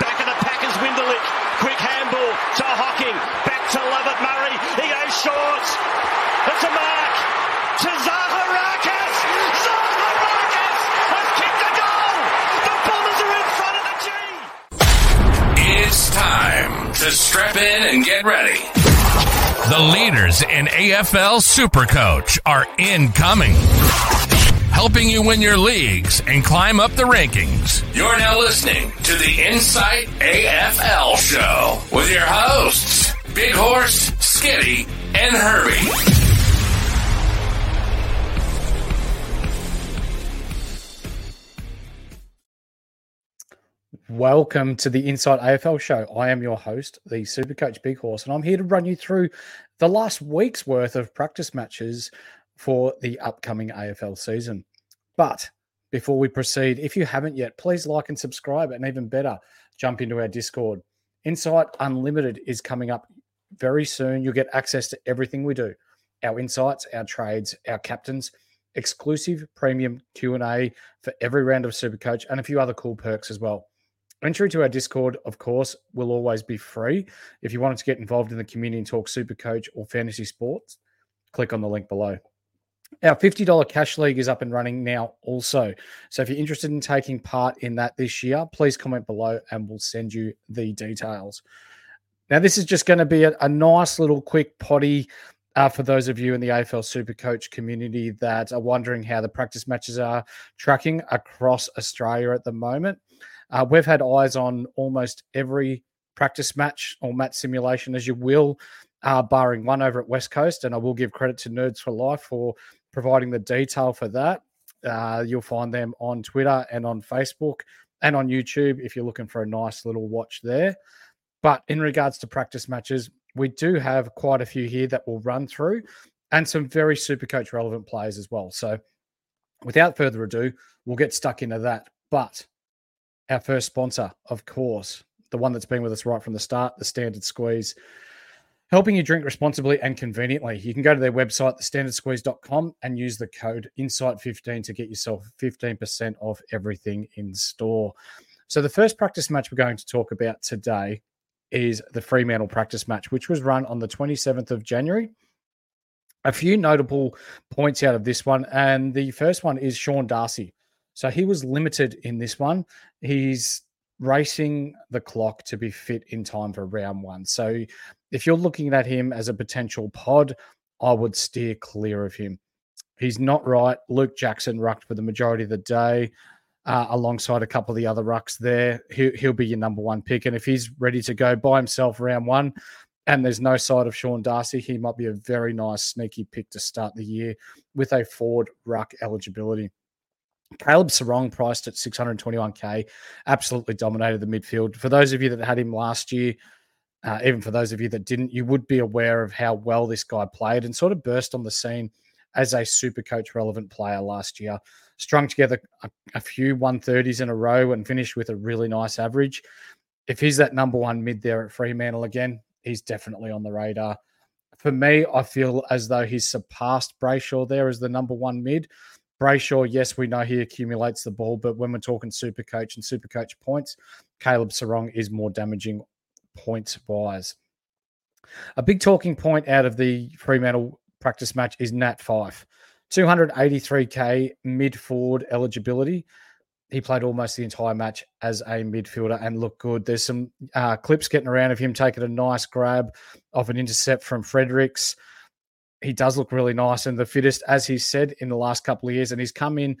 Back in the Packers Winderlich. Quick handball to Hocking. Back to Lovett Murray. He goes short. It's a mark to Zaharakis. Zaharakis has kicked the goal. The Bombers are in front of the G. It's time to strap in and get ready. The leaders in AFL Supercoach are incoming, helping you win your leagues and climb up the rankings. You're now listening to the Insight AFL Show with your hosts, Big Horse, Skitty, and Herbie. Welcome to the Insight AFL show. I am your host, the Supercoach Big Horse, and I'm here to run you through the last week's worth of practice matches for the upcoming AFL season. But before we proceed, if you haven't yet, please like and subscribe, and even better, jump into our Discord. Insight Unlimited is coming up very soon. You'll get access to everything we do: our insights, our trades, our captains, exclusive premium Q&A for every round of Supercoach, and a few other cool perks as well. Entry to our Discord, of course, will always be free. If you wanted to get involved in the community and talk super coach or fantasy sports, click on the link below. Our $50 cash league is up and running now, also. So if you're interested in taking part in that this year, please comment below and we'll send you the details. Now, this is just going to be a, a nice little quick potty uh, for those of you in the AFL Supercoach community that are wondering how the practice matches are tracking across Australia at the moment. Uh, we've had eyes on almost every practice match or match simulation, as you will, uh, barring one over at West Coast. And I will give credit to Nerds for Life for providing the detail for that. Uh, you'll find them on Twitter and on Facebook and on YouTube if you're looking for a nice little watch there. But in regards to practice matches, we do have quite a few here that we'll run through and some very super coach relevant players as well. So without further ado, we'll get stuck into that. But our first sponsor, of course, the one that's been with us right from the start, the Standard Squeeze, helping you drink responsibly and conveniently. You can go to their website, thestandardsqueeze.com, and use the code INSIGHT15 to get yourself 15% off everything in store. So, the first practice match we're going to talk about today is the Fremantle practice match, which was run on the 27th of January. A few notable points out of this one, and the first one is Sean Darcy. So he was limited in this one. He's racing the clock to be fit in time for round one. So if you're looking at him as a potential pod, I would steer clear of him. He's not right. Luke Jackson rucked for the majority of the day. Uh, alongside a couple of the other rucks there, he, he'll be your number one pick. And if he's ready to go by himself round one, and there's no side of Sean Darcy, he might be a very nice sneaky pick to start the year with a forward ruck eligibility. Caleb Serong priced at 621k, absolutely dominated the midfield. For those of you that had him last year, uh, even for those of you that didn't, you would be aware of how well this guy played and sort of burst on the scene as a super coach relevant player last year. strung together a, a few 130s in a row and finished with a really nice average. If he's that number one mid there at Fremantle again, he's definitely on the radar. For me, I feel as though he's surpassed Brayshaw there as the number one mid. Brayshaw, yes, we know he accumulates the ball, but when we're talking super coach and super coach points, Caleb Serong is more damaging points wise. A big talking point out of the Fremantle practice match is Nat Fyfe. 283k mid forward eligibility. He played almost the entire match as a midfielder and looked good. There's some uh, clips getting around of him taking a nice grab of an intercept from Fredericks. He does look really nice and the fittest, as he said, in the last couple of years. And he's come in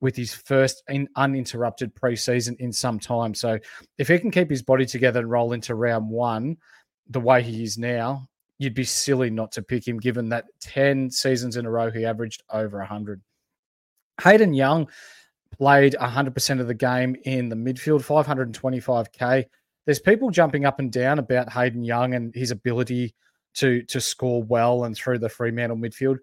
with his first in uninterrupted preseason in some time. So if he can keep his body together and roll into round one the way he is now, you'd be silly not to pick him given that 10 seasons in a row he averaged over 100. Hayden Young played 100% of the game in the midfield, 525k. There's people jumping up and down about Hayden Young and his ability to to score well and through the Fremantle midfield.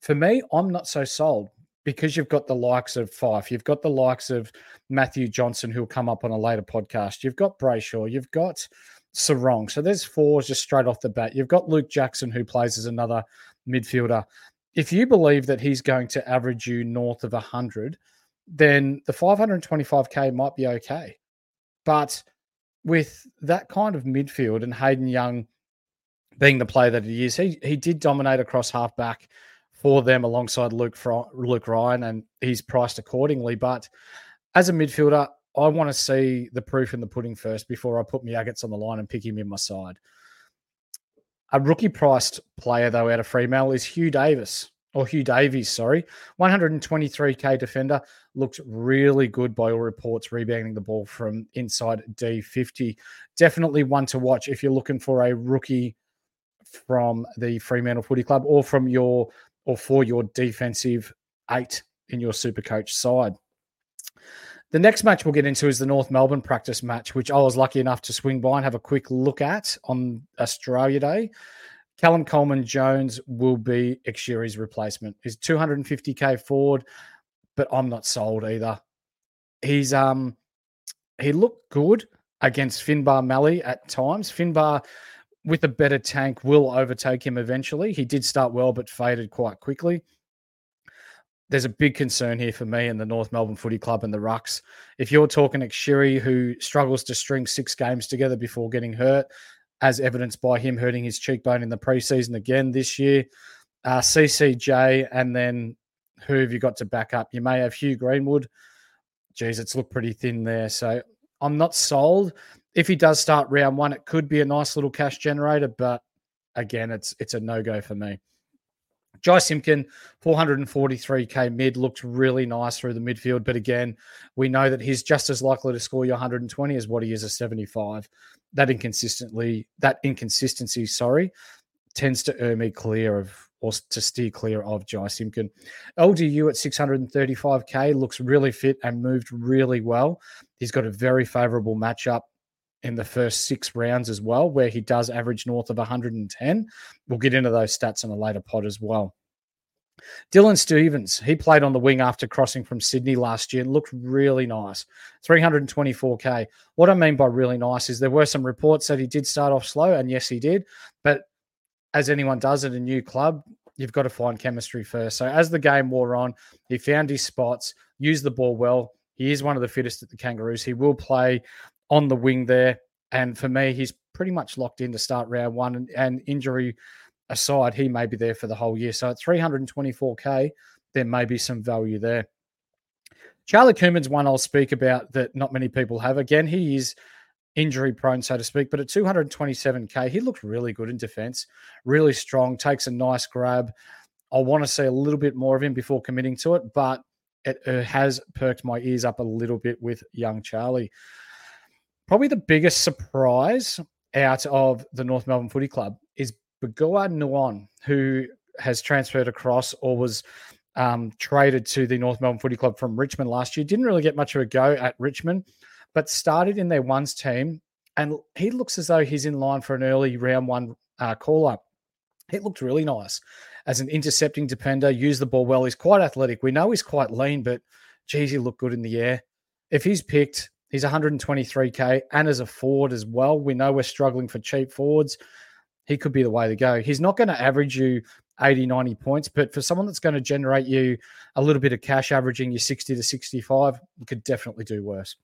For me, I'm not so sold because you've got the likes of Fyfe, you've got the likes of Matthew Johnson, who'll come up on a later podcast. You've got Brayshaw, you've got Serong. So there's four just straight off the bat. You've got Luke Jackson, who plays as another midfielder. If you believe that he's going to average you north of 100, then the 525k might be okay. But with that kind of midfield and Hayden Young being the player that he is, he he did dominate across halfback for them alongside Luke Luke Ryan, and he's priced accordingly. But as a midfielder, I want to see the proof in the pudding first before I put my agates on the line and pick him in my side. A rookie priced player though out of Fremantle is Hugh Davis or Hugh Davies, sorry, 123k defender looks really good by all reports, rebounding the ball from inside D50. Definitely one to watch if you're looking for a rookie from the Fremantle Footy Club or from your or for your defensive eight in your super coach side. The next match we'll get into is the North Melbourne practice match, which I was lucky enough to swing by and have a quick look at on Australia Day. Callum Coleman Jones will be Xerri's replacement. He's 250k forward, but I'm not sold either. He's um he looked good against Finbar Mallee at times. Finbar with a better tank will overtake him eventually. He did start well, but faded quite quickly. There's a big concern here for me and the North Melbourne Footy Club and the Rucks. If you're talking Xerri, who struggles to string six games together before getting hurt, as evidenced by him hurting his cheekbone in the preseason again this year, uh, CCJ, and then who have you got to back up? You may have Hugh Greenwood. Geez, it's looked pretty thin there. So I'm not sold if he does start round one, it could be a nice little cash generator, but again, it's it's a no go for me. Jy Simpkin, 443k mid, looked really nice through the midfield. But again, we know that he's just as likely to score you 120 as what he is a 75. That inconsistently, that inconsistency, sorry, tends to earn me clear of or to steer clear of Jy Simpkin. LDU at 635k looks really fit and moved really well. He's got a very favorable matchup in the first six rounds as well, where he does average north of 110. We'll get into those stats in a later pod as well. Dylan Stevens, he played on the wing after crossing from Sydney last year. Looked really nice. 324k. What I mean by really nice is there were some reports that he did start off slow, and yes, he did. But as anyone does at a new club, you've got to find chemistry first. So as the game wore on, he found his spots, used the ball well. He is one of the fittest at the Kangaroos. He will play on the wing there. And for me, he's pretty much locked in to start round one. And, and injury aside, he may be there for the whole year. So at 324K, there may be some value there. Charlie Comben's one I'll speak about that not many people have. Again, he is injury prone, so to speak, but at 227K, he looked really good in defense, really strong, takes a nice grab. I want to see a little bit more of him before committing to it, but it uh, has perked my ears up a little bit with young Charlie. Probably the biggest surprise out of the North Melbourne Footy Club is Bigoa Nyuon, who has transferred across or was um, traded to the North Melbourne Footy Club from Richmond last year. Didn't really get much of a go at Richmond, but started in their ones team. And he looks as though he's in line for an early round one uh, call up. It looked really nice. as an intercepting defender, used the ball well. He's quite athletic. We know he's quite lean, but geez, he looked good in the air. If he's picked, he's 123k and as a forward as well. We know we're struggling for cheap forwards. He could be the way to go. He's not going to average you 80, 90 points, but for someone that's going to generate you a little bit of cash, averaging you 60 to 65, you could definitely do worse.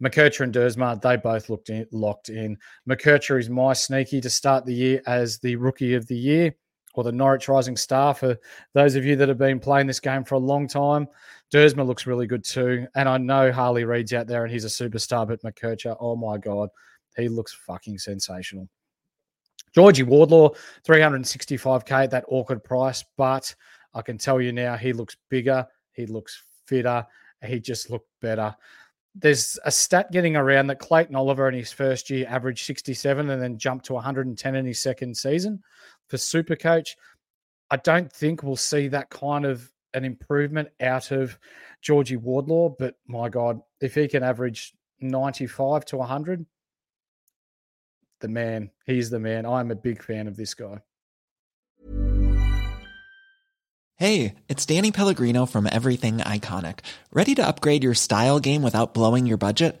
McKercher and Duursma, they both looked in, locked in. McKercher is my sneaky to start the year as the rookie of the year or the Norwich Rising Star for those of you that have been playing this game for a long time. Duursma looks really good too. And I know Harley Reid's out there and he's a superstar, but McKercher, oh my God, he looks fucking sensational. Georgie Wardlaw, 365k at that awkward price, but I can tell you now he looks bigger, he looks fitter, he just looked better there's a stat getting around that Clayton Oliver in his first year averaged 67 and then jumped to 110 in his second season for Super Coach. I don't think we'll see that kind of an improvement out of Georgie Wardlaw, but my God, if he can average 95 to 100, the man, he's the man. I'm a big fan of this guy. Hey, it's Danny Pellegrino from Everything Iconic. Ready to upgrade your style game without blowing your budget?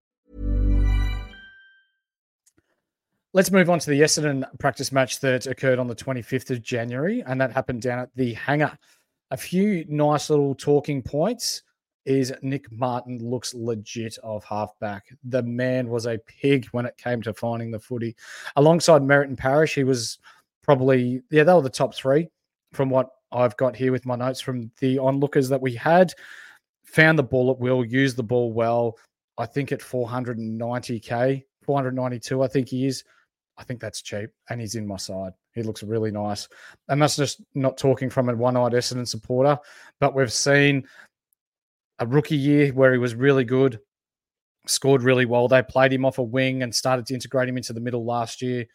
Let's move on to the Essendon practice match that occurred on the 25th of January and that happened down at the hangar. A few nice little talking points is Nick Martin looks legit off halfback. The man was a pig when it came to finding the footy. Alongside Merrett and Parish, he was probably, yeah, they were the top three from what I've got here with my notes from the onlookers that we had. Found the ball at will, used the ball well. I think at 490k, 492, I think he is. I think that's cheap, and he's in my side. He looks really nice. And that's just not talking from a one eyed Essendon supporter, but we've seen a rookie year where he was really good, scored really well. They played him off a wing and started to integrate him into the middle last year.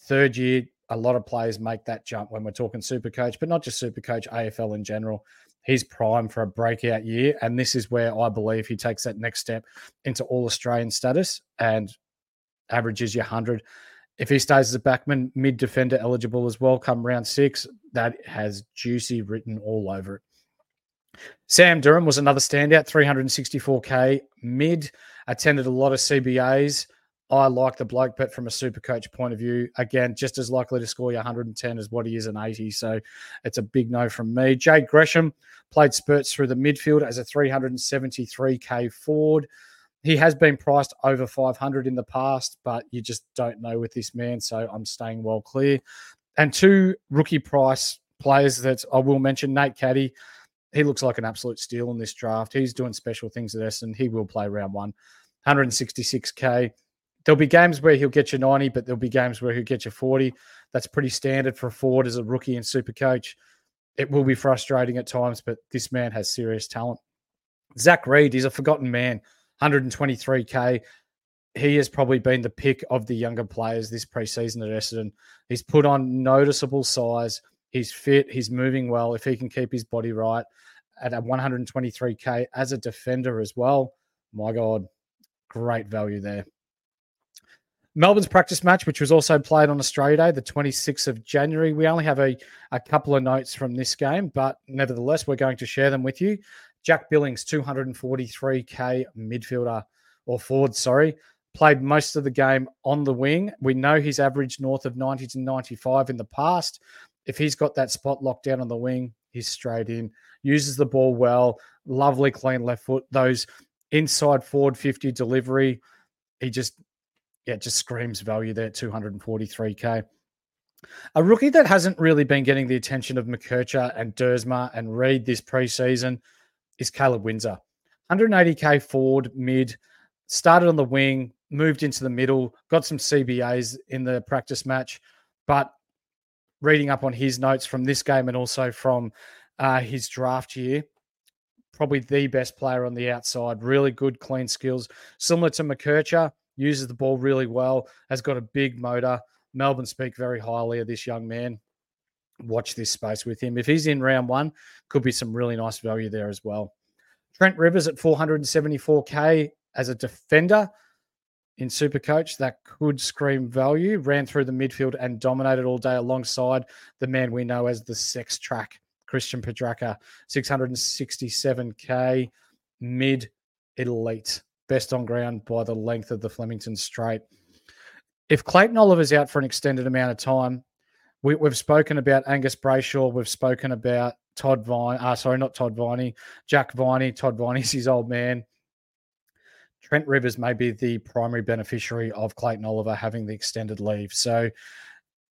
Third year, a lot of players make that jump when we're talking super coach, but not just super coach, AFL in general. He's prime for a breakout year. And this is where I believe he takes that next step into all Australian status and averages you 100. If he stays as a backman, mid defender eligible as well, come round six, that has juicy written all over it. Sam Durham was another standout, 364k mid, attended a lot of CBAs. I like the bloke, but from a super coach point of view, again, just as likely to score you 110 as what he is an 80. So it's a big no from me. Jade Gresham played spurts through the midfield as a 373k forward. He has been priced over 500 in the past, but you just don't know with this man. So I'm staying well clear. And two rookie price players that I will mention Nate Caddy he looks like an absolute steal in this draft. He's doing special things at Essendon. He will play round one. 166k. There'll be games where he'll get you 90, but there'll be games where he'll get you 40. That's pretty standard for a forward as a rookie and super coach. It will be frustrating at times, but this man has serious talent. Zach Reid is a forgotten man, 123k. He has probably been the pick of the younger players this preseason at Essendon. He's put on noticeable size. He's fit. He's moving well. If he can keep his body right at a 123k as a defender as well, my God, great value there. Melbourne's practice match, which was also played on Australia Day, the 26th of January. We only have a, a couple of notes from this game, but nevertheless, we're going to share them with you. Jack Billings, 243k midfielder or forward, sorry, played most of the game on the wing. We know he's averaged north of 90 to 95 in the past if he's got that spot locked down on the wing, he's straight in. uses the ball well, lovely clean left foot. Those inside forward 50 delivery, he just, yeah, just screams value there, 243K. A rookie that hasn't really been getting the attention of McKercher and Duursma and Reid this preseason is Caleb Windsor. 180k forward mid, started on the wing, moved into the middle, got some CBAs in the practice match, but reading up on his notes from this game and also from uh, his draft year, probably the best player on the outside. Really good, clean skills, similar to McKercher. Uses the ball really well. Has got a big motor. Melbourne speak very highly of this young man. Watch this space with him. If he's in round one, could be some really nice value there as well. Trent Rivers at 474k as a defender in Supercoach that could scream value. Ran through the midfield and dominated all day alongside the man we know as the sex track, Christian Petracca, 667k mid elite, best on ground by the length of the Flemington Straight. If Clayton Oliver's out for an extended amount of time, we, have spoken about Angus Brayshaw. We've spoken about Todd Vine. Uh, sorry, not Todd Viney. Jack Viney. Todd Viney's his old man. Trent Rivers may be the primary beneficiary of Clayton Oliver having the extended leave. So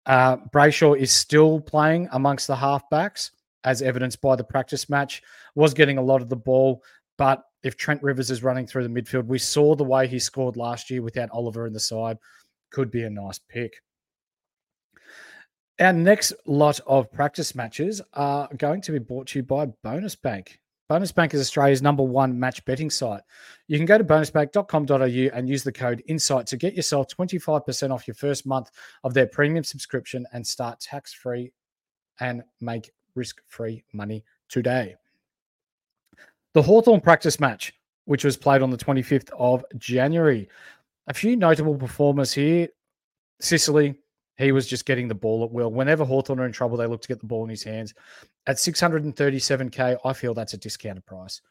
uh, Brayshaw is still playing amongst the halfbacks, as evidenced by the practice match. Was getting a lot of the ball, but if Trent Rivers is running through the midfield, we saw the way he scored last year without Oliver in the side. Could be a nice pick. Our next lot of practice matches are going to be brought to you by Bonus Bank. Bonus Bank is Australia's number one match betting site. You can go to bonusbank.com.au and use the code INSIGHT to get yourself 25% off your first month of their premium subscription and start tax free and make risk free money today. The Hawthorn practice match, which was played on the 25th of January. A few notable performers here Sicily, he was just getting the ball at will. Whenever Hawthorn are in trouble, they look to get the ball in his hands. At 637K, I feel that's a discounted price.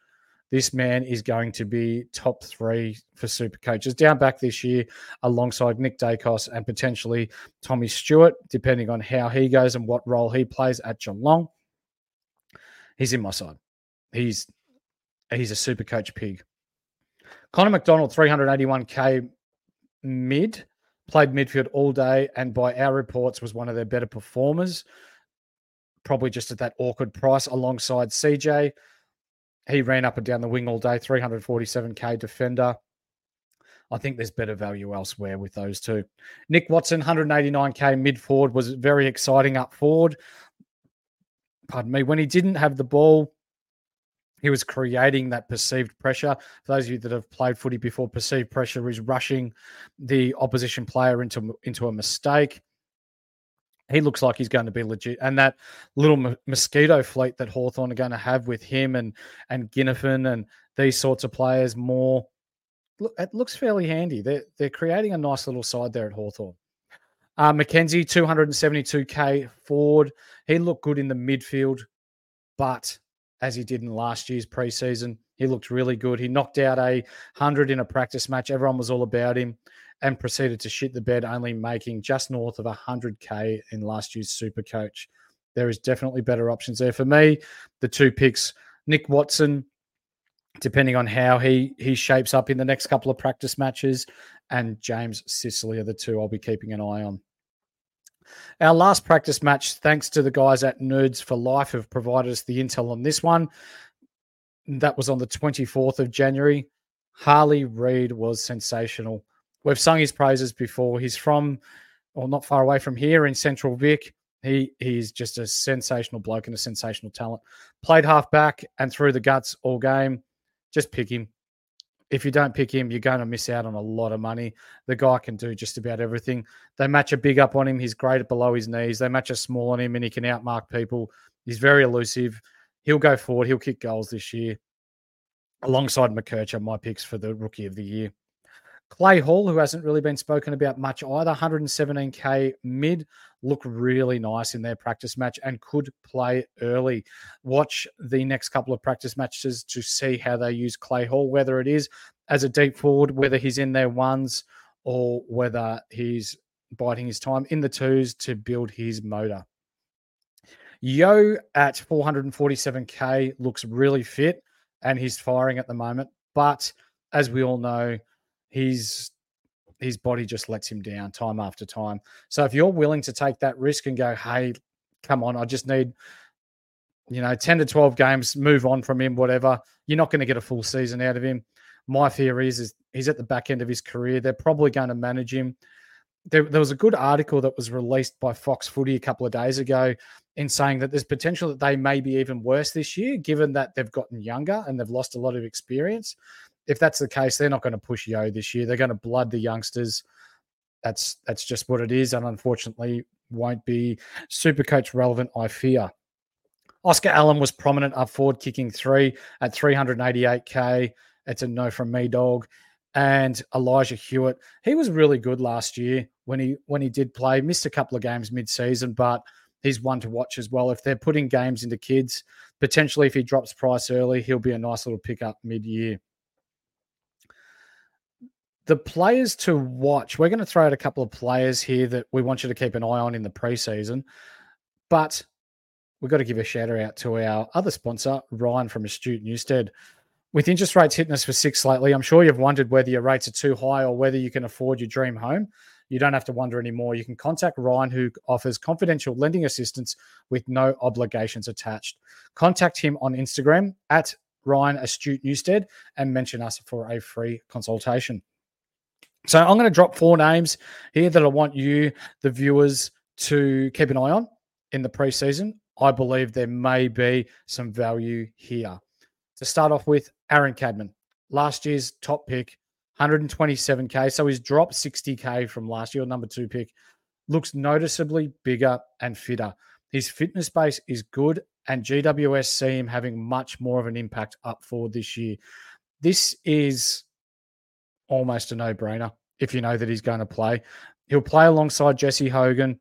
This man is going to be top three for super coaches down back this year alongside Nick Daicos and potentially Tommy Stewart, depending on how he goes and what role he plays at Geelong. He's in my side. He's he's a super coach pig. Connor Macdonald, 381K mid played midfield all day, and by our reports, was one of their better performers. Probably just at that awkward price alongside CJ. He ran up and down the wing all day, 347k defender. I think there's better value elsewhere with those two. Nick Watson, 189k mid forward, was very exciting up forward. Pardon me. When he didn't have the ball, he was creating that perceived pressure. For those of you that have played footy before, perceived pressure is rushing the opposition player into into a mistake. He looks like he's going to be legit, and that little mosquito fleet that Hawthorn are going to have with him and and Ginnivan and these sorts of players more. It looks fairly handy. They're they're creating a nice little side there at Hawthorn. Uh, McKenzie, 272k forward. He looked good in the midfield, but as he did in last year's preseason. He looked really good. He knocked out a 100 in a practice match. Everyone was all about him and proceeded to shit the bed, only making just north of 100K in last year's Super Coach. There is definitely better options there. For me, the two picks, Nick Watson, depending on how he he shapes up in the next couple of practice matches, and James Sicily are the two I'll be keeping an eye on. Our last practice match, thanks to the guys at Nerds for Life, have provided us the intel on this one. That was on the 24th of January. Harley Reid was sensational. We've sung his praises before. He's from, or not far away from here in Central Vic. He he's just a sensational bloke and a sensational talent. Played half back and through the guts all game. Just pick him if you don't pick him, you're going to miss out on a lot of money. The guy can do just about everything. They match a big up on him. He's great below his knees. They match a small on him and he can outmark people. He's very elusive. He'll go forward. He'll kick goals this year. Alongside McKercher, my picks for the rookie of the year. Clay Hall, who hasn't really been spoken about much either, 117k mid, look really nice in their practice match and could play early. Watch the next couple of practice matches to see how they use Clay Hall, whether it is as a deep forward, whether he's in their ones, or whether he's biding his time in the twos to build his motor. Yeo at 447k looks really fit and he's firing at the moment. But as we all know, he's his body just lets him down time after time. So if you're willing to take that risk and go, hey, come on, I just need, you know, 10 to 12 games, move on from him, whatever, you're not going to get a full season out of him. My fear is, is he's at the back end of his career. They're probably going to manage him. There, there was a good article that was released by Fox Footy a couple of days ago in saying that there's potential that they may be even worse this year, given that they've gotten younger and they've lost a lot of experience if that's the case, they're not going to push Yeo this year. They're going to blood the youngsters. That's that's just what it is, and unfortunately, won't be super coach relevant. I fear. Oscar Allen was prominent up forward, kicking three at 388k. It's a no from me, dog. And Elijah Hewett, he was really good last year when he when he did play. Missed a couple of games mid-season, but he's one to watch as well. If they're putting games into kids, potentially if he drops price early, he'll be a nice little pickup mid-year the players to watch, we're going to throw out a couple of players here that we want you to keep an eye on in the preseason. But we've got to give a shout out to our other sponsor, Ryan from Astute Newstead. With interest rates hitting us for six lately, I'm sure you've wondered whether your rates are too high or whether you can afford your dream home. You don't have to wonder anymore. You can contact Ryan, who offers confidential lending assistance with no obligations attached. Contact him on Instagram at Ryan Astute Newstead and mention us for a free consultation. So I'm going to drop four names here that I want you, the viewers, to keep an eye on in the preseason. I believe there may be some value here. To start off with, Aaron Cadman, last year's top pick, 127k. So he's dropped 60k from last year, number two pick. Looks noticeably bigger and fitter. His fitness base is good, and GWS see him having much more of an impact up forward this year. This is almost a no brainer if you know that he's going to play. He'll play alongside Jesse Hogan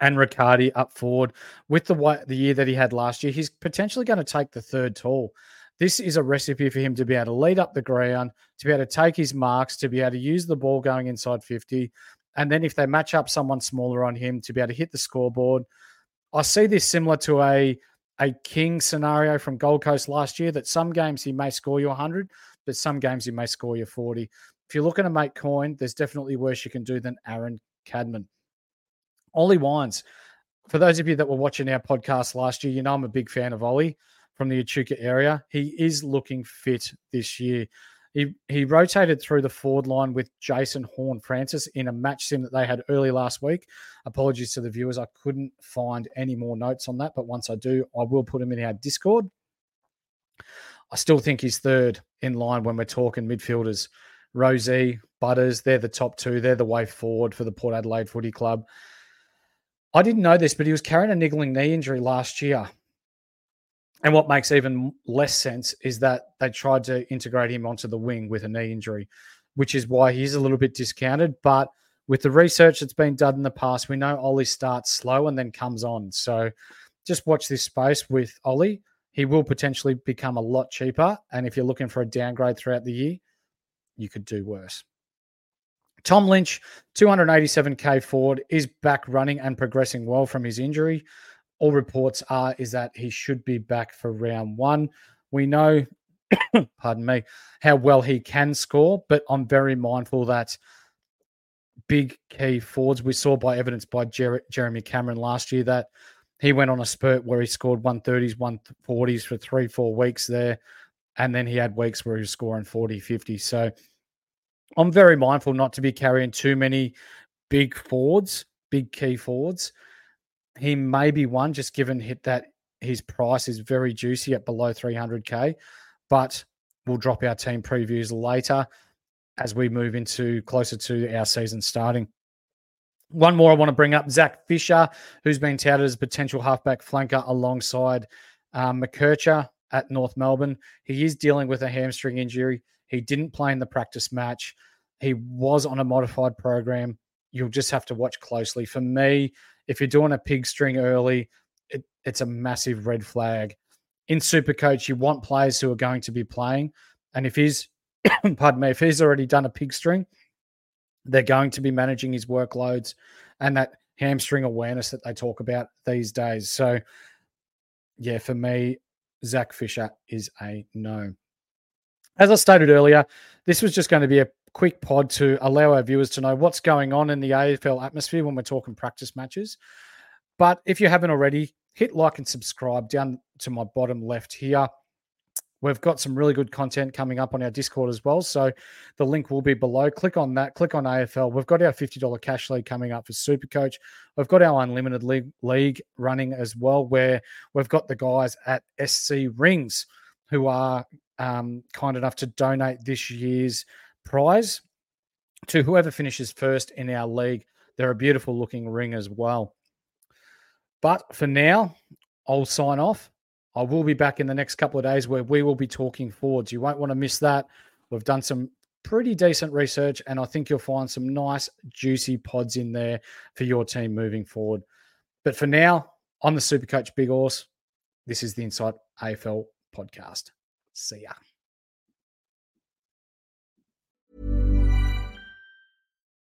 and Riccardi up forward with the the year that he had last year. He's potentially going to take the third tall. This is a recipe for him to be able to lead up the ground, to be able to take his marks, to be able to use the ball going inside 50. And then if they match up someone smaller on him, to be able to hit the scoreboard. I see this similar to a a King scenario from Gold Coast last year that some games he may score you 100, but some games he may score you 40. If you're looking to make coin, there's definitely worse you can do than Aaron Cadman. Ollie Wines. For those of you that were watching our podcast last year, you know I'm a big fan of Ollie from the Echuca area. He is looking fit this year. He he rotated through the forward line with Jason Horne Francis in a match sim that they had early last week. Apologies to the viewers, I couldn't find any more notes on that, but once I do, I will put them in our Discord. I still think he's third in line when we're talking midfielders. Rosie, Butters, they're the top two. They're the way forward for the Port Adelaide Footy Club. I didn't know this, but he was carrying a niggling knee injury last year. And what makes even less sense is that they tried to integrate him onto the wing with a knee injury, which is why he's a little bit discounted. But with the research that's been done in the past, we know Ollie starts slow and then comes on. So just watch this space with Ollie he will potentially become a lot cheaper. And if you're looking for a downgrade throughout the year, you could do worse. Tom Lynch, 287k forward, is back running and progressing well from his injury. All reports are is that he should be back for round one. We know, pardon me, how well he can score, but I'm very mindful that big key forwards we saw by evidence by Jer- Jeremy Cameron last year that he went on a spurt where he scored 130s, 140s for three, four weeks there. And then he had weeks where he was scoring 40, 50. So I'm very mindful not to be carrying too many big forwards, big key forwards. He may be one just given hit that his price is very juicy at below 300k, but we'll drop our team previews later as we move into closer to our season starting. One more I want to bring up Zac Fisher, who's been touted as a potential halfback flanker alongside um, McKercher at North Melbourne. He is dealing with a hamstring injury. He didn't play in the practice match. He was on a modified program. You'll just have to watch closely. For me, if you're doing a pig string early, it, it's a massive red flag. In Supercoach, you want players who are going to be playing. And if he's, pardon me, if he's already done a pig string, they're going to be managing his workloads, and that hamstring awareness that they talk about these days. So, yeah, for me, Zac Fisher is a no. As I stated earlier, this was just going to be a quick pod to allow our viewers to know what's going on in the AFL atmosphere when we're talking practice matches. But if you haven't already, hit like and subscribe down to my bottom left here. We've got some really good content coming up on our Discord as well. So the link will be below. Click on that. Click on AFL. We've got our $50 cash league coming up for Super Coach. We've got our Unlimited League, league running as well, where we've got the guys at SC Rings who are um, kind enough to donate this year's prize to whoever finishes first in our league. They're a beautiful looking ring as well. But for now, I'll sign off. I will be back in the next couple of days where we will be talking forwards. You won't want to miss that. We've done some pretty decent research, and I think you'll find some nice, juicy pods in there for your team moving forward. But for now, I'm the Super Coach Big Horse. This is the Insight AFL podcast. See ya.